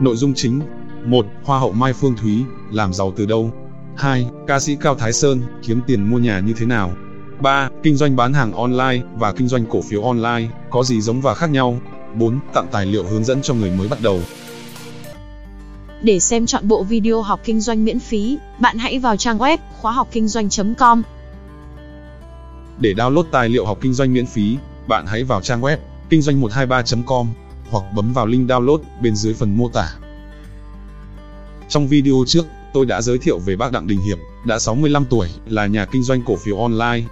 Nội dung chính 1. Hoa hậu Mai Phương Thúy, làm giàu từ đâu? 2. Ca sĩ Cao Thái Sơn, kiếm tiền mua nhà như thế nào? 3. Kinh doanh bán hàng online và kinh doanh cổ phiếu online, có gì giống và khác nhau? 4. Tặng tài liệu hướng dẫn cho người mới bắt đầu. Để xem chọn bộ video học kinh doanh miễn phí, bạn hãy vào trang web khóa học kinh doanh.com. Để download tài liệu học kinh doanh miễn phí, bạn hãy vào trang web kinh doanh 123.com hoặc bấm vào link download bên dưới phần mô tả. Trong video trước, tôi đã giới thiệu về bác Đặng Đình Hiệp, đã 65 tuổi, là nhà kinh doanh cổ phiếu online.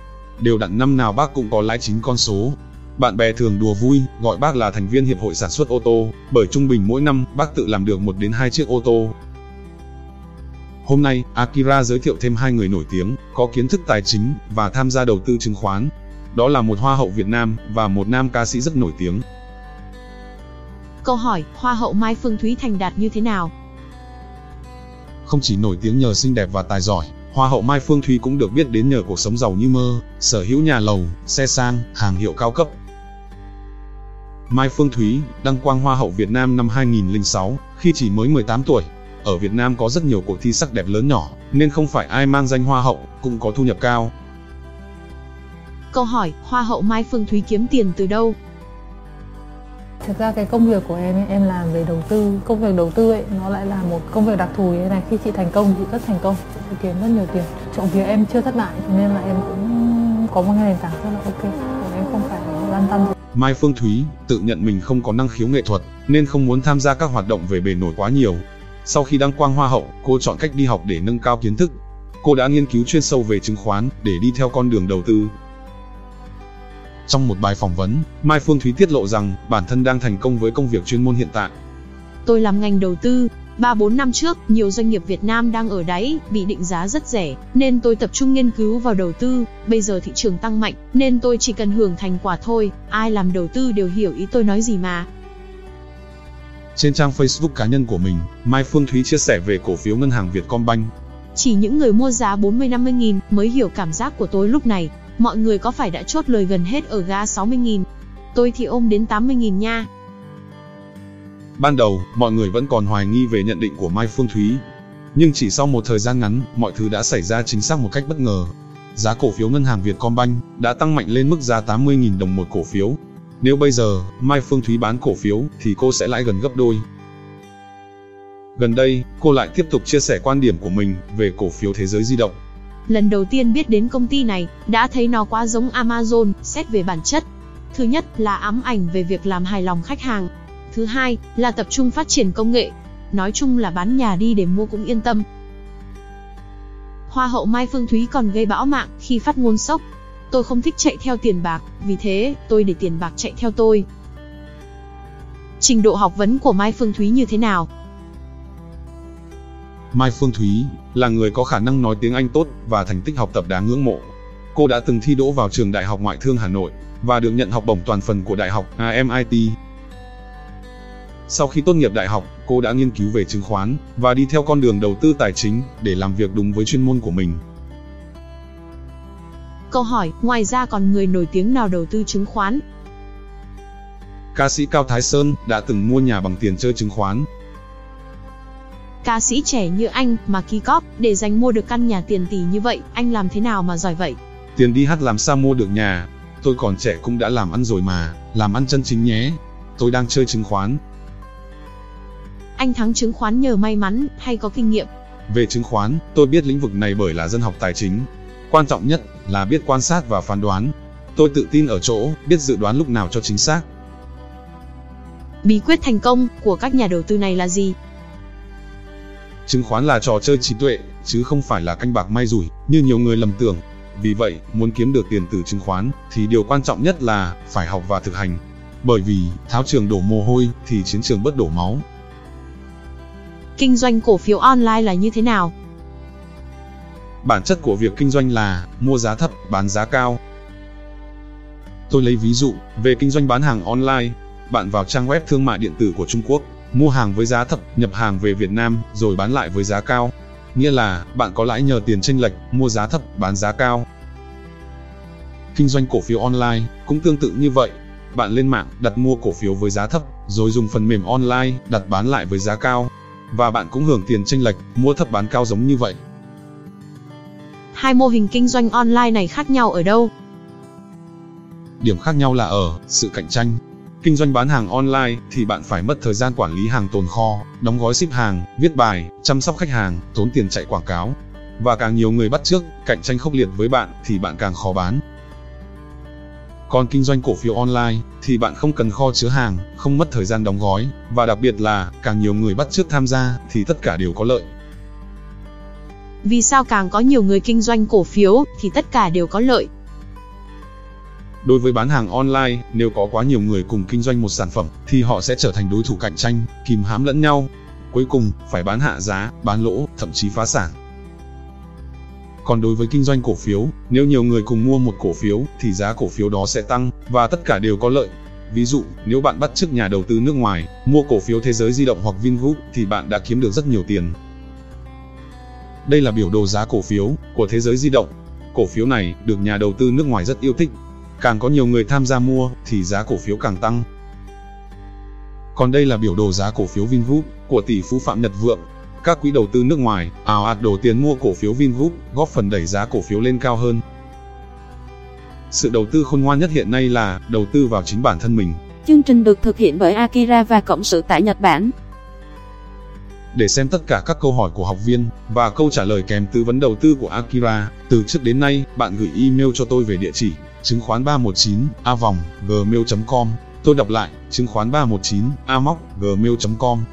Đều đặn năm nào bác cũng có lãi chính con số. Bạn bè thường đùa vui, gọi bác là thành viên hiệp hội sản xuất ô tô, bởi trung bình mỗi năm bác tự làm được 1 đến 2 chiếc ô tô. Hôm nay, Akira giới thiệu thêm hai người nổi tiếng, có kiến thức tài chính và tham gia đầu tư chứng khoán. Đó là một hoa hậu Việt Nam và một nam ca sĩ rất nổi tiếng. Câu hỏi, Hoa hậu Mai Phương Thúy thành đạt như thế nào? Không chỉ nổi tiếng nhờ xinh đẹp và tài giỏi, Hoa hậu Mai Phương Thúy cũng được biết đến nhờ cuộc sống giàu như mơ, sở hữu nhà lầu, xe sang, hàng hiệu cao cấp. Mai Phương Thúy, đăng quang Hoa hậu Việt Nam năm 2006, khi chỉ mới 18 tuổi. Ở Việt Nam có rất nhiều cuộc thi sắc đẹp lớn nhỏ, nên không phải ai mang danh Hoa hậu cũng có thu nhập cao. Câu hỏi, Hoa hậu Mai Phương Thúy kiếm tiền từ đâu? Thực ra cái công việc của em ấy, em làm về đầu tư Công việc đầu tư ấy, nó lại là một công việc đặc thù như thế này Khi chị thành công, chị rất thành công Chị kiếm rất nhiều tiền Trộm vía em chưa thất bại Nên là em cũng có một cái nền tảng rất là ok Em không phải quan tâm gì Mai Phương Thúy tự nhận mình không có năng khiếu nghệ thuật, nên không muốn tham gia các hoạt động về bề nổi quá nhiều. Sau khi đăng quang hoa hậu, cô chọn cách đi học để nâng cao kiến thức. Cô đã nghiên cứu chuyên sâu về chứng khoán để đi theo con đường đầu tư. Trong một bài phỏng vấn, Mai Phương Thúy tiết lộ rằng bản thân đang thành công với công việc chuyên môn hiện tại. Tôi làm ngành đầu tư, 3-4 năm trước, nhiều doanh nghiệp Việt Nam đang ở đáy, bị định giá rất rẻ, nên tôi tập trung nghiên cứu vào đầu tư, bây giờ thị trường tăng mạnh, nên tôi chỉ cần hưởng thành quả thôi, ai làm đầu tư đều hiểu ý tôi nói gì mà. Trên trang Facebook cá nhân của mình, Mai Phương Thúy chia sẻ về cổ phiếu ngân hàng Vietcombank. Chỉ những người mua giá 40-50 nghìn mới hiểu cảm giác của tôi lúc này, mọi người có phải đã chốt lời gần hết ở ga 60 nghìn? Tôi thì ôm đến 80 nghìn nha. Ban đầu, mọi người vẫn còn hoài nghi về nhận định của Mai Phương Thúy. Nhưng chỉ sau một thời gian ngắn, mọi thứ đã xảy ra chính xác một cách bất ngờ. Giá cổ phiếu ngân hàng Vietcombank đã tăng mạnh lên mức giá 80.000 đồng một cổ phiếu. Nếu bây giờ, Mai Phương Thúy bán cổ phiếu, thì cô sẽ lãi gần gấp đôi. Gần đây, cô lại tiếp tục chia sẻ quan điểm của mình về cổ phiếu thế giới di động. Lần đầu tiên biết đến công ty này, đã thấy nó quá giống Amazon, xét về bản chất. Thứ nhất là ám ảnh về việc làm hài lòng khách hàng, Thứ hai là tập trung phát triển công nghệ. Nói chung là bán nhà đi để mua cũng yên tâm. Hoa hậu Mai Phương Thúy còn gây bão mạng khi phát ngôn sốc. Tôi không thích chạy theo tiền bạc, vì thế tôi để tiền bạc chạy theo tôi. Trình độ học vấn của Mai Phương Thúy như thế nào? Mai Phương Thúy là người có khả năng nói tiếng Anh tốt và thành tích học tập đáng ngưỡng mộ. Cô đã từng thi đỗ vào trường Đại học Ngoại thương Hà Nội và được nhận học bổng toàn phần của Đại học AMIT sau khi tốt nghiệp đại học, cô đã nghiên cứu về chứng khoán và đi theo con đường đầu tư tài chính để làm việc đúng với chuyên môn của mình. Câu hỏi, ngoài ra còn người nổi tiếng nào đầu tư chứng khoán? Ca sĩ Cao Thái Sơn đã từng mua nhà bằng tiền chơi chứng khoán. Ca sĩ trẻ như anh mà ký cóp để dành mua được căn nhà tiền tỷ như vậy, anh làm thế nào mà giỏi vậy? Tiền đi hát làm sao mua được nhà? Tôi còn trẻ cũng đã làm ăn rồi mà, làm ăn chân chính nhé. Tôi đang chơi chứng khoán, anh thắng chứng khoán nhờ may mắn hay có kinh nghiệm? Về chứng khoán, tôi biết lĩnh vực này bởi là dân học tài chính. Quan trọng nhất là biết quan sát và phán đoán. Tôi tự tin ở chỗ biết dự đoán lúc nào cho chính xác. Bí quyết thành công của các nhà đầu tư này là gì? Chứng khoán là trò chơi trí tuệ, chứ không phải là canh bạc may rủi, như nhiều người lầm tưởng. Vì vậy, muốn kiếm được tiền từ chứng khoán, thì điều quan trọng nhất là phải học và thực hành. Bởi vì, tháo trường đổ mồ hôi, thì chiến trường bất đổ máu. Kinh doanh cổ phiếu online là như thế nào? Bản chất của việc kinh doanh là mua giá thấp, bán giá cao. Tôi lấy ví dụ về kinh doanh bán hàng online. Bạn vào trang web thương mại điện tử của Trung Quốc, mua hàng với giá thấp, nhập hàng về Việt Nam rồi bán lại với giá cao. Nghĩa là bạn có lãi nhờ tiền chênh lệch, mua giá thấp, bán giá cao. Kinh doanh cổ phiếu online cũng tương tự như vậy. Bạn lên mạng đặt mua cổ phiếu với giá thấp, rồi dùng phần mềm online đặt bán lại với giá cao. Và bạn cũng hưởng tiền chênh lệch, mua thấp bán cao giống như vậy. Hai mô hình kinh doanh online này khác nhau ở đâu? Điểm khác nhau là ở sự cạnh tranh. Kinh doanh bán hàng online thì bạn phải mất thời gian quản lý hàng tồn kho, đóng gói ship hàng, viết bài, chăm sóc khách hàng, tốn tiền chạy quảng cáo. Và càng nhiều người bắt trước, cạnh tranh khốc liệt với bạn thì bạn càng khó bán. Còn kinh doanh cổ phiếu online thì bạn không cần kho chứa hàng, không mất thời gian đóng gói và đặc biệt là càng nhiều người bắt trước tham gia thì tất cả đều có lợi. Vì sao càng có nhiều người kinh doanh cổ phiếu thì tất cả đều có lợi? Đối với bán hàng online, nếu có quá nhiều người cùng kinh doanh một sản phẩm thì họ sẽ trở thành đối thủ cạnh tranh, kìm hãm lẫn nhau. Cuối cùng, phải bán hạ giá, bán lỗ, thậm chí phá sản. Còn đối với kinh doanh cổ phiếu, nếu nhiều người cùng mua một cổ phiếu thì giá cổ phiếu đó sẽ tăng và tất cả đều có lợi. Ví dụ, nếu bạn bắt chước nhà đầu tư nước ngoài mua cổ phiếu Thế giới di động hoặc Vingroup thì bạn đã kiếm được rất nhiều tiền. Đây là biểu đồ giá cổ phiếu của Thế giới di động. Cổ phiếu này được nhà đầu tư nước ngoài rất yêu thích. Càng có nhiều người tham gia mua thì giá cổ phiếu càng tăng. Còn đây là biểu đồ giá cổ phiếu Vingroup của tỷ phú Phạm Nhật Vượng các quỹ đầu tư nước ngoài ảo ạt đổ tiền mua cổ phiếu Vingroup, góp phần đẩy giá cổ phiếu lên cao hơn. Sự đầu tư khôn ngoan nhất hiện nay là đầu tư vào chính bản thân mình. Chương trình được thực hiện bởi Akira và Cộng sự tại Nhật Bản. Để xem tất cả các câu hỏi của học viên và câu trả lời kèm tư vấn đầu tư của Akira, từ trước đến nay, bạn gửi email cho tôi về địa chỉ chứng khoán 319 a vòng gmail.com. Tôi đọc lại, chứng khoán 319 a móc gmail.com.